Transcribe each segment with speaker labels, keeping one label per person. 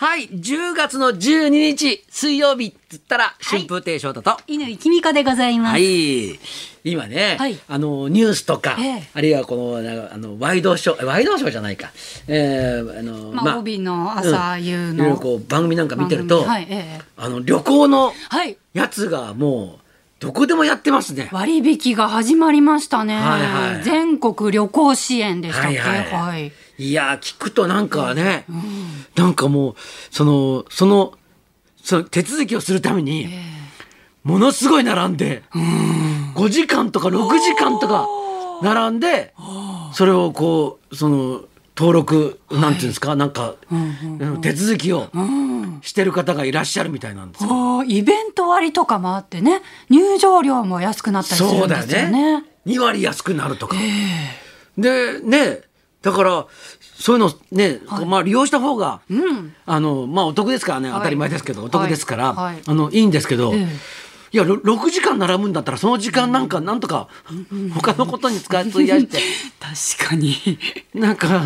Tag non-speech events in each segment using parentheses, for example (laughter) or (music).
Speaker 1: はい、10月の12日水曜日っつったら春風亭昇太と。
Speaker 2: 犬きみかでございます。
Speaker 1: はい。今ね、
Speaker 2: はい
Speaker 1: あのニュースとか、
Speaker 2: ええ
Speaker 1: あるいはこのあのワイドショーワイドショーじゃないか、えー、あの
Speaker 2: まあ帯の朝
Speaker 1: うん
Speaker 2: 夕の
Speaker 1: いろいろこう番組なんか見てると、
Speaker 2: はいええ
Speaker 1: あの旅行の
Speaker 2: はい。
Speaker 1: やつがもうどこでもやってますね。
Speaker 2: 割引が始まりましたね。
Speaker 1: はいはい。
Speaker 2: 全国旅行支援でしたっけ？
Speaker 1: はいはい
Speaker 2: はい。
Speaker 1: い。やー聞くとなんかね、なんかもうそのそのその手続きをするために、ものすごい並んで、5時間とか6時間とか並んでそれをこうその登録なんていうんですか、なんか、うん手続きをしてる方がいらっしゃるみたいなんですよ。
Speaker 2: おーイベント割とかもあってね、入場料も安くなったりする
Speaker 1: そうだよ
Speaker 2: んですよ
Speaker 1: ね。
Speaker 2: ね。
Speaker 1: 2割安くなるとか。でねだからそういうのね、まあ利用した方が、あのまあお得ですからね、
Speaker 2: はい。
Speaker 1: 当たり前ですけどお得ですから、
Speaker 2: はい。はい。
Speaker 1: あのいいんですけど、
Speaker 2: ええ
Speaker 1: いやろ6時間並ぶんだったらその時間なんかなんとか他のことに使い費やして (laughs)
Speaker 2: 確かに。
Speaker 1: なんか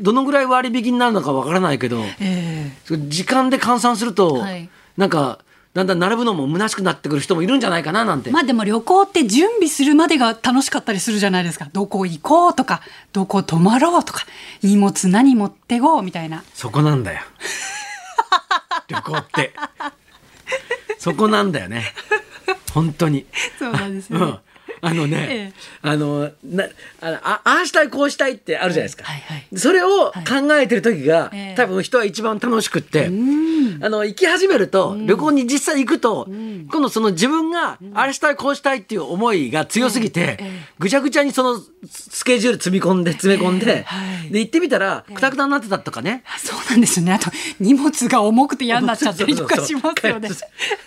Speaker 1: どのぐらい割引になるのかわからないけど
Speaker 2: え
Speaker 1: 時間で換算すると、
Speaker 2: はい
Speaker 1: なんかだんだん並ぶのも虚しくなってくる人もいるんじゃないかななんて。
Speaker 2: えまあでも旅行って準備するまでが楽しかったりするじゃないですか。どこ行こうとか、どこ泊まろうとか、荷物何持ってこうみたいな。
Speaker 1: そこなんだよ。旅行って。そこなんだよね。本当に。
Speaker 2: そうなんですよね。
Speaker 1: うん。あのね、
Speaker 2: ええ。
Speaker 1: あのなあのあああしたいこうしたいってあるじゃないですか、
Speaker 2: はいはい
Speaker 1: それを考えてる時が、
Speaker 2: ええ。
Speaker 1: 多分人は一番楽しくって、あの行き始めると、旅行に実際行くと、今度その自分があれしたいこうしたいっていう思いが強すぎて、ぐちゃぐちゃにそのスケジュール積み込んで詰め込んで、
Speaker 2: はい。
Speaker 1: で行ってみたらくたくたになってたとかね、
Speaker 2: なんですよね。あと荷物が重くて嫌になっちゃったりとかしますよね。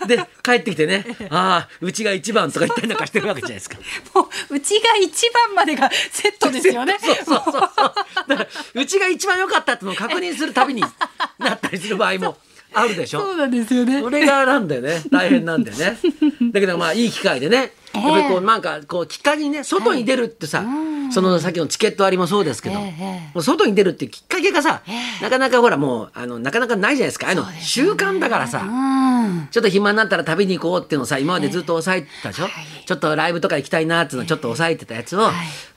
Speaker 1: で帰ってきてね「(laughs) ああうちが一番」とか言ったりなんかしてるわけじゃないですか。
Speaker 2: もううちが一番までがセットですよね。(laughs)
Speaker 1: そうそうそうそうだからうちが一番良かったっていうのを確認するたびになったりする場合もあるでしょ。
Speaker 2: そうなんですよね。
Speaker 1: それがなんだよね大変なんだよね。だけどまあいい機会でねやっぱりこうなんかこうきっかけにね外に出るってさ、そのさっきのチケット割りもそうですけど、外に出るっていうきっかけがさ、なかなかほらもうあのなかなかないじゃないですか。ああいうの習慣だからさ。
Speaker 2: うん。
Speaker 1: ちょっと暇になったら旅に行こうっていうのをさ今までずっと抑えてたでしょ、ちょっとライブとか行きたいなっていうのをちょっと抑えてたやつを、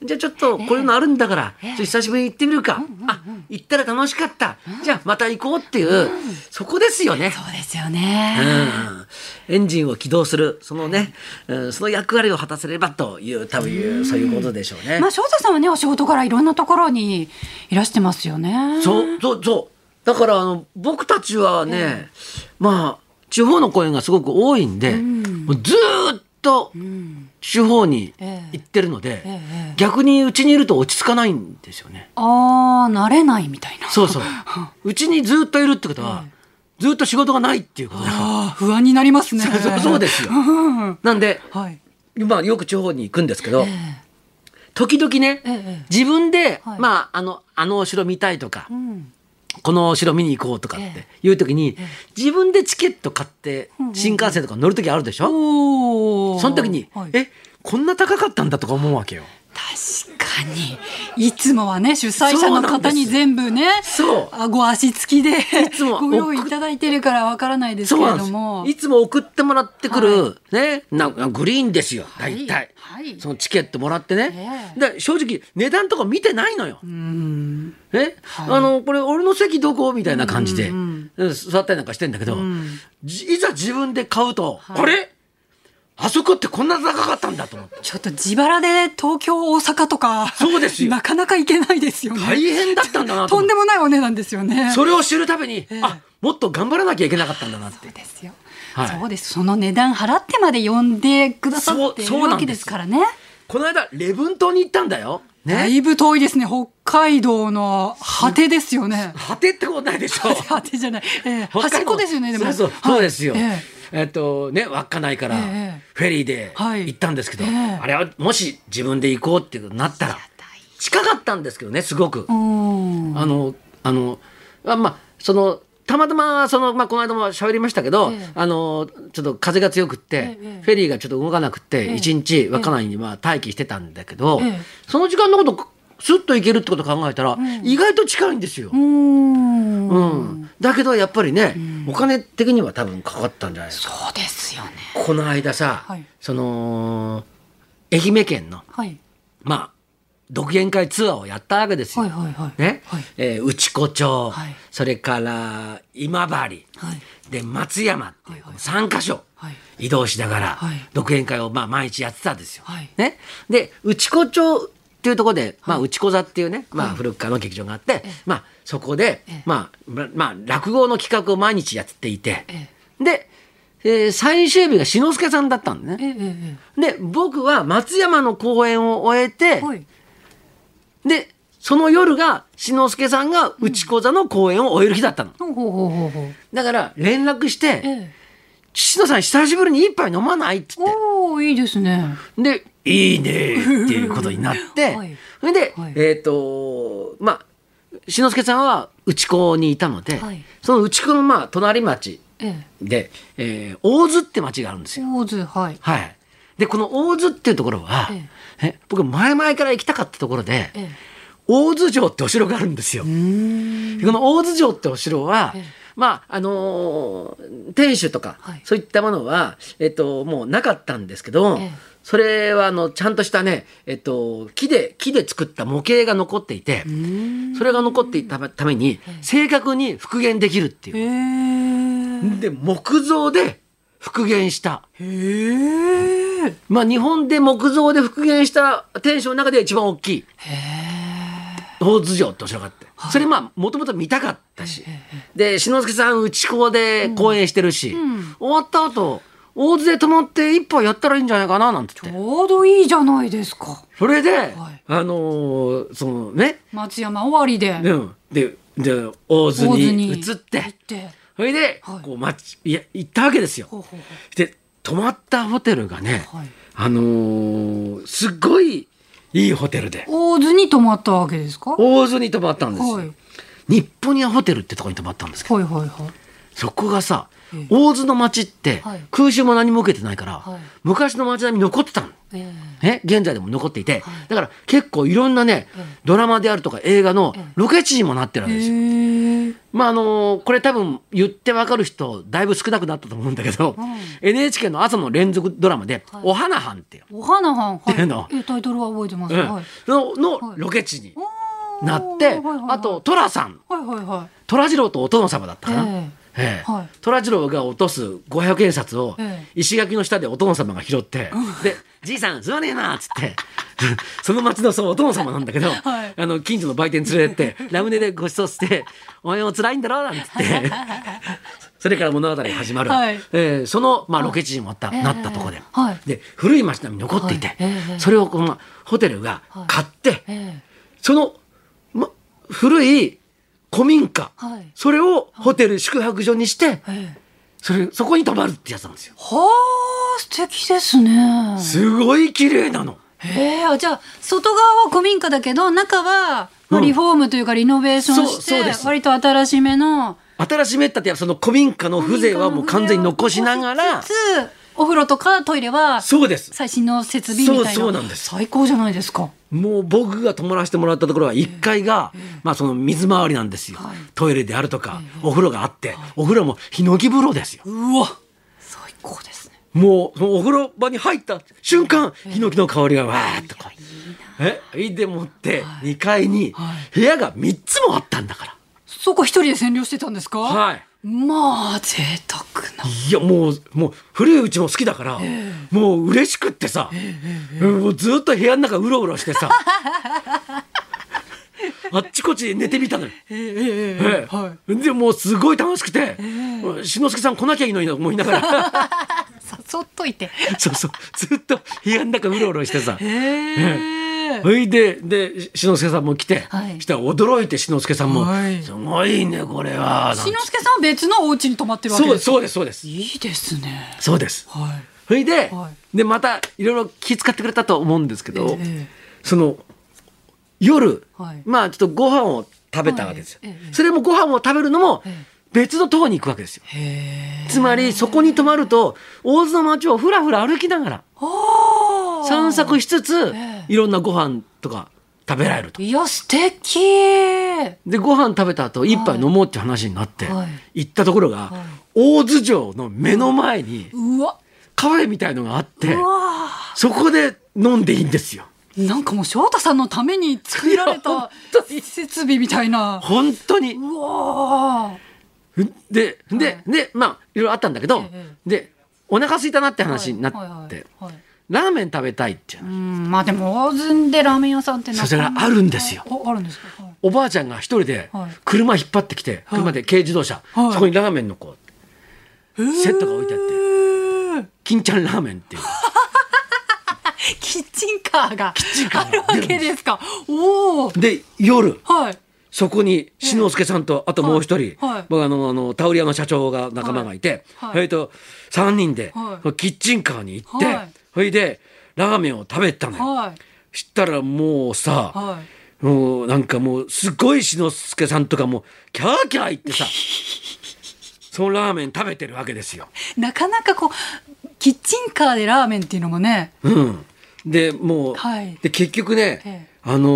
Speaker 1: じゃあちょっとこういうのあるんだから、ちょっと久しぶりに行ってみるか、あ行ったら楽しかった、じゃあまた行こうっていう、そこですよね。
Speaker 2: そうですよ
Speaker 1: う
Speaker 2: ね。
Speaker 1: ん、エンジンを起動するそのね、うん、その役割を果たせればという多分いうそういうことでしょうね。
Speaker 2: まあ翔太さんはねお仕事からいろんなところにいらしてますよね。
Speaker 1: そうそうそう。だからあの僕たちはね、まあ地方の公演がすごく多いんで、もうずーっと地方に行ってるので、
Speaker 2: ええ。
Speaker 1: 逆にうちにいると落ち着かないんですよね。
Speaker 2: ああ慣れないみたいな。
Speaker 1: そうそう。(laughs) うちにずっといるってことは、ずっと仕事がないっていうことだから
Speaker 2: 不安になりますね。
Speaker 1: そうそうですよ。
Speaker 2: うん。
Speaker 1: なんで、
Speaker 2: はい。
Speaker 1: まあ、よく地方に行くんですけど、
Speaker 2: え
Speaker 1: 時々ね、
Speaker 2: えええ。
Speaker 1: 自分で、
Speaker 2: はい。
Speaker 1: まあ、あのあのお城見たいとか、
Speaker 2: うん
Speaker 1: このお城見に行こうとかって
Speaker 2: え
Speaker 1: いう時に、自分でチケット買って新幹線とか乗る時あるでしょ、
Speaker 2: おお。
Speaker 1: その時に、
Speaker 2: はい。
Speaker 1: えこんな高かったんだとか思うわけよ。
Speaker 2: 確かにいつもはね主催者の方に全部ね
Speaker 1: そう
Speaker 2: あご足つきで
Speaker 1: つも
Speaker 2: ご用意いただいてるからわからないですけれども。
Speaker 1: いつも送ってもらってくる、ねなグリーンですよ。大体、
Speaker 2: はい。
Speaker 1: そのチケットもらってね、
Speaker 2: え
Speaker 1: で正直値段とか見てないのよ。
Speaker 2: うん。
Speaker 1: ね、
Speaker 2: はい。
Speaker 1: あのこれ俺の席どこ？みたいな感じで、座ったりなんかしてんだけど、いざ自分で買うと、
Speaker 2: はい。
Speaker 1: あれ？あそこってこんな高かったんだと思って。
Speaker 2: ちょっと自腹で東京大阪とか
Speaker 1: そうですよ。
Speaker 2: なかなか行けないですよね。
Speaker 1: 大変だったんだなと
Speaker 2: とんでもないお値段ですよね。
Speaker 1: それを知るたびに、
Speaker 2: ええ。
Speaker 1: あもっと頑張らなきゃいけなかったんだなって。
Speaker 2: そうですよ、
Speaker 1: はい。
Speaker 2: そうです。その値段払ってまで呼んでくださっているわけですからね。
Speaker 1: この間礼文島に行ったんだよ。ね、
Speaker 2: だいぶ遠いですね。北海道の果てですよね。
Speaker 1: 果てってことないでしょ。
Speaker 2: 果てじゃない、ええ。
Speaker 1: 北海道。
Speaker 2: 端っこですよねでも。
Speaker 1: そうそう
Speaker 2: はい
Speaker 1: そうですよ。
Speaker 2: え
Speaker 1: えっとね稚内から
Speaker 2: ええ
Speaker 1: フェリーで
Speaker 2: はい。
Speaker 1: 行ったんですけど、
Speaker 2: ええ。
Speaker 1: あれはもし自分で行こうってなったら近かったんですけどねすごく。あのあのあまあそのたまたまその、まあ、この間も喋りましたけど、
Speaker 2: ええ。
Speaker 1: あのちょっと風が強くって、
Speaker 2: ええ。
Speaker 1: フェリーがちょっと動かなくって
Speaker 2: ええ。
Speaker 1: 一、日稚内にまあ待機してたんだけど、
Speaker 2: ええ。
Speaker 1: その時間のことスッと行けるってことを考えたら、意外と近いんですよ。
Speaker 2: うーん。
Speaker 1: うん、だけどやっぱりね、お金的には多分かかったんじゃないですか。
Speaker 2: そうですよね。
Speaker 1: この間さ、
Speaker 2: はい。
Speaker 1: その愛媛県の
Speaker 2: はい。
Speaker 1: まあ独演会ツアーをやったわけですよ。
Speaker 2: はいはいはい。
Speaker 1: ね、
Speaker 2: はい。
Speaker 1: えー内子町、
Speaker 2: はい。
Speaker 1: それから今治、
Speaker 2: はい。
Speaker 1: で松山っていう
Speaker 2: はいはい。
Speaker 1: 3カ所
Speaker 2: はい。
Speaker 1: 移動しながら
Speaker 2: はい。
Speaker 1: 独演会をまあ毎日やってたんですよ。
Speaker 2: はい。
Speaker 1: ね、で内子町っていうところで、まあ、内子座っていうね、まあ、
Speaker 2: はい
Speaker 1: 古くからの劇場があって、まあ、そこで
Speaker 2: ええ、
Speaker 1: まあままあ、落語の企画を毎日やっていて、
Speaker 2: え
Speaker 1: で、えー最終日が志の輔さんだったんで
Speaker 2: え
Speaker 1: ね。で僕は松山の公演を終えて。でその夜が志の輔さんが内子座の公演を終える日だったの。だから連絡して
Speaker 2: ええ。
Speaker 1: 「志野さん久しぶりに一杯飲まない?」っつって。
Speaker 2: おおいいですね。
Speaker 1: で「いいね」っていうことになって、
Speaker 2: はい。
Speaker 1: それで、
Speaker 2: はい。
Speaker 1: えっ、とまあ志の輔さんは内子にいたので、
Speaker 2: はい。
Speaker 1: その内子のまあ隣町
Speaker 2: え
Speaker 1: で、えー大津って町があるんです
Speaker 2: え。
Speaker 1: よ。
Speaker 2: 大津はい。
Speaker 1: はい、でこの大津っていうところは、
Speaker 2: え
Speaker 1: え。僕前々から行きたかったところで、
Speaker 2: え
Speaker 1: 大津城ってお城があるんですよ。この大津城ってお城は、
Speaker 2: ええ。
Speaker 1: まああのー天守とか、
Speaker 2: はい。
Speaker 1: そういったものは、えっと、もうなかったんですけど、
Speaker 2: ええ
Speaker 1: それはあのちゃんとしたね、えっと、木で木で作った模型が残っていて、それが残っていたために正確に復元できるってい
Speaker 2: へ
Speaker 1: う。
Speaker 2: え。
Speaker 1: で木造で復元した。
Speaker 2: へえ。
Speaker 1: まあ日本で木造で復元した天守の中で一番大きい大津城ってお城があって、それまあもともと見たかったし、で志の輔さん内子で公演してるし、終わった後大津で泊まって一杯やったらいいんじゃないかななんて
Speaker 2: ち
Speaker 1: 言って
Speaker 2: ょうどいいじゃないですか。
Speaker 1: それで、
Speaker 2: はい
Speaker 1: あのーそのね、
Speaker 2: 松山終わりで。
Speaker 1: うん、でで大津に
Speaker 2: に
Speaker 1: 移って
Speaker 2: 行って。
Speaker 1: それで、
Speaker 2: はい
Speaker 1: こう町いや行ったわけですよ。
Speaker 2: ほうほうほ
Speaker 1: で泊まったホテルがね、
Speaker 2: はい
Speaker 1: あのーすっごいいいホテルで
Speaker 2: う。大津に泊まったわけですか？は
Speaker 1: 大津に泊まったんですよ。
Speaker 2: はい
Speaker 1: 日本屋ホテルってとこに泊まったんですけど
Speaker 2: いはいはい。
Speaker 1: そこがさ
Speaker 2: ええ
Speaker 1: 大津の町って
Speaker 2: はい。
Speaker 1: 空襲も何も受けてないから、
Speaker 2: はい。
Speaker 1: 昔の町並み残ってたの。
Speaker 2: え
Speaker 1: ね、現在でも残っていて、
Speaker 2: はい。
Speaker 1: だから結構いろんなね、
Speaker 2: ええ。
Speaker 1: ドラマであるとか映画の
Speaker 2: ええ。
Speaker 1: ロケ地にもなってるわ
Speaker 2: え。
Speaker 1: けですよ。まああのこれ多分言ってわかる人だいぶ少なくなったと思うんだけど、
Speaker 2: うん。
Speaker 1: NHK の朝の連続ドラマで「
Speaker 2: はい。
Speaker 1: お花藩」っていう、
Speaker 2: お花はん。
Speaker 1: っていうの。
Speaker 2: タイトルは覚えてます。
Speaker 1: のの
Speaker 2: はい。
Speaker 1: ロケ地になって、あと寅さん。
Speaker 2: はいはいはい。
Speaker 1: 虎次郎とお殿様だったかな。
Speaker 2: え
Speaker 1: え。え
Speaker 2: はい。
Speaker 1: 虎次郎が落とす500円札を
Speaker 2: ええ。
Speaker 1: 石垣の下でお殿様が拾って、で「じいさんすまねえな」っつって。(laughs) その町のそうお殿様なんだけど、
Speaker 2: はい。
Speaker 1: あの近所の売店連れてってラムネでご馳走して「お前も辛いんだろ」なんつって。(laughs) それから物語が始まる、
Speaker 2: はい。
Speaker 1: ええその、まあ、ロケ地にもなった,、
Speaker 2: ええ。
Speaker 1: なったところで,、
Speaker 2: はい。
Speaker 1: で古い町並み残っていて、それをこのホテルが買って、
Speaker 2: ええ。
Speaker 1: その、ま、古い古民家、
Speaker 2: はい
Speaker 1: それをホテル宿泊所にして、
Speaker 2: ええ
Speaker 1: それそこに泊まるってやつなんですよ。
Speaker 2: はあ素敵ですね。
Speaker 1: すごい綺麗なの。
Speaker 2: ええあじゃあ外側は古民家だけど中はリフォームというかリノベーションして
Speaker 1: そうです
Speaker 2: 割と新しめの
Speaker 1: 新しめったってその古民家の風情はもう完全に残しながら
Speaker 2: つ、つお風呂とかトイレは
Speaker 1: そうです。
Speaker 2: 最新の設備みたいな
Speaker 1: そうそうなんです
Speaker 2: 最高じゃないですか。
Speaker 1: もう僕が泊まらせてもらったところは1階が、まあその水回りなんですよ。
Speaker 2: はい
Speaker 1: トイレであるとか、お風呂があって、お風呂もヒノキ風呂ですよ。
Speaker 2: うわ最高ですね。
Speaker 1: もうそのお風呂場に入った瞬間、ヒノキの香りがわーっとこう。え、いいでもって2階に
Speaker 2: はい
Speaker 1: 部屋が3つもあったんだから。
Speaker 2: そこ一人で占領してたんですか？
Speaker 1: はい。
Speaker 2: まあ贅沢な。
Speaker 1: いやもうもう古いうちも好きだから、もう嬉しくってさ、もうずっと部屋の中うろうろしてさ (laughs) あっちこっち寝てみたのよ。
Speaker 2: ええええ
Speaker 1: ええ
Speaker 2: は
Speaker 1: でもうすごい楽しくて、志の輔さん来なきゃいいのにと思いながら。
Speaker 2: い。(laughs) 誘っといて。
Speaker 1: そうそう。ずっと部屋の中うろうろしてさ。
Speaker 2: へえ。
Speaker 1: それでで志の輔さんも来て、
Speaker 2: はい。
Speaker 1: したら驚いて志の輔さんも、
Speaker 2: はい。
Speaker 1: すごいねこれは」なんて。
Speaker 2: しのすけさんは別のお家に泊まってるわけですか？
Speaker 1: そうですそうです
Speaker 2: いいですね。
Speaker 1: そうです。
Speaker 2: はい。
Speaker 1: それで,、
Speaker 2: は
Speaker 1: でまたいろいろ気遣ってくれたと思うんですけど、
Speaker 2: ええ
Speaker 1: その夜、
Speaker 2: はい。
Speaker 1: まあちょっとご飯を食べたわけですよ、
Speaker 2: はい。ええ
Speaker 1: それもご飯を食べるのも
Speaker 2: ええ。
Speaker 1: 別のとこに行くわけですよ。
Speaker 2: へえ。
Speaker 1: つまりそこに泊まると大津の町をふらふら歩きながら。散策しつつ
Speaker 2: ええ
Speaker 1: いろんなご飯とか食べられると。
Speaker 2: いや素敵。
Speaker 1: でご飯食べた後一杯飲もうって話になって、
Speaker 2: はい。
Speaker 1: 行ったところが、大洲城の目の前に
Speaker 2: うわ。
Speaker 1: カフェみたいのがあってそこで飲んでいいんですよ。
Speaker 2: なんかもう翔太さんのために作られた設備みたいな。
Speaker 1: 本当に。
Speaker 2: うわ
Speaker 1: でで、でまあいろいろあったんだけど、
Speaker 2: え
Speaker 1: でお腹空いたなって
Speaker 2: ー
Speaker 1: 話になって、
Speaker 2: はいはいはいはい
Speaker 1: ラーメン食べたいって
Speaker 2: まあでも大津でラーメン屋さんって
Speaker 1: それがあるんですよ。
Speaker 2: ああるんですか、はい。
Speaker 1: おばあちゃんが一人で
Speaker 2: はい。
Speaker 1: 車引っ張ってきて、車で軽自動車、
Speaker 2: はい。
Speaker 1: そこにラーメンのこうセットが置いてあって。金ちゃんラーメンっていう。(laughs)
Speaker 2: キッチンカーがあるわけですか？おお
Speaker 1: で夜。
Speaker 2: はい。
Speaker 1: そこに志の輔さんとあともう一人、
Speaker 2: はい。はい。
Speaker 1: 僕あのあのタオリ屋の社長が仲間がいて、
Speaker 2: はい。はい。
Speaker 1: それと3人で、
Speaker 2: はい。
Speaker 1: キッチンカーに行って、
Speaker 2: はい
Speaker 1: それでラーメンを食べたのよ。
Speaker 2: はい。
Speaker 1: したらもうさ、
Speaker 2: はい。
Speaker 1: もうなんかもうすごい志の輔さんとかもキャーキャー言ってさ (laughs) そのラーメン食べてるわけですよ。
Speaker 2: なかなかこうキッチンカーでラーメンっていうのもね。
Speaker 1: うん、でもう、
Speaker 2: はい。
Speaker 1: で結局ね、
Speaker 2: ええ。
Speaker 1: あの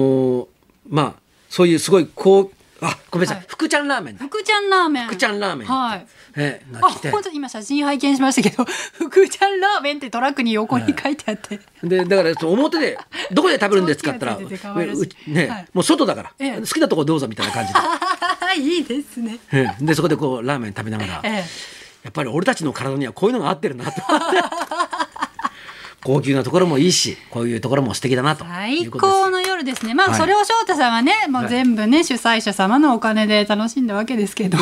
Speaker 1: ーまあそういうすごいこうあごめんなさい、
Speaker 2: はい。
Speaker 1: 福ちゃんラーメンだ。
Speaker 2: 福ちゃんラーメン。
Speaker 1: 福ちゃんラーメン、
Speaker 2: はい。
Speaker 1: ええ
Speaker 2: あ本当今写真拝見しましたけど (laughs) 福ちゃんラーメンってトラックに横に書いてあって、
Speaker 1: でだから表でどこで食べるんですかったら (laughs) ね、
Speaker 2: はい。
Speaker 1: もう外だから、
Speaker 2: ええ。
Speaker 1: 好きなとこどうぞみたいな感じで。(laughs)
Speaker 2: いいですね。
Speaker 1: ええ。でそこでこうラーメン食べながら、
Speaker 2: ええ。
Speaker 1: やっぱり俺たちの体にはこういうのが合ってるなと。高級なところもいいしこういうところも素敵だなと。い
Speaker 2: 最高の夜ですね。まあ、
Speaker 1: はい。
Speaker 2: それを翔太さんはねもう全部ね、主催者様のお金で楽しんだわけですけど、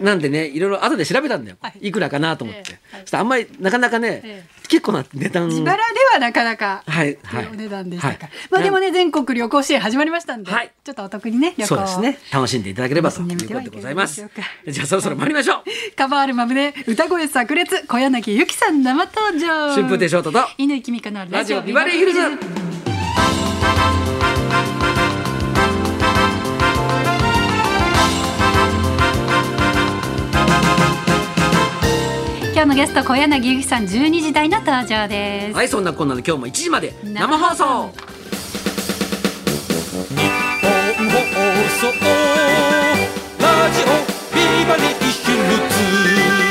Speaker 1: なんでねいろいろ後で調べたんだよ、
Speaker 2: はい。
Speaker 1: い、くらかなと思って、
Speaker 2: ええ。
Speaker 1: あんまりなかなかね、
Speaker 2: え
Speaker 1: 結構な値段。
Speaker 2: 自腹ではなかなか
Speaker 1: はい。はい。
Speaker 2: お値段でしたか、
Speaker 1: はい。
Speaker 2: まあでもね全国旅行支援始まりましたんで、
Speaker 1: はい。
Speaker 2: ちょっとお得にね旅行。
Speaker 1: そうですね。楽しんでいただければということでございます。じゃあそろそろ参りましょう。
Speaker 2: カバーアルバムで歌声炸裂小柳ゆきさん生登場。
Speaker 1: 春風亭昇太と
Speaker 2: 乾きみかの
Speaker 1: ラジオビバリーヒルズ
Speaker 2: 今日のゲスト小柳ゆきさん12時台の登場です、
Speaker 1: はいそんなこんなで今日も1時まで生放送。
Speaker 3: 日本放送。ラジオビバリーヒルズ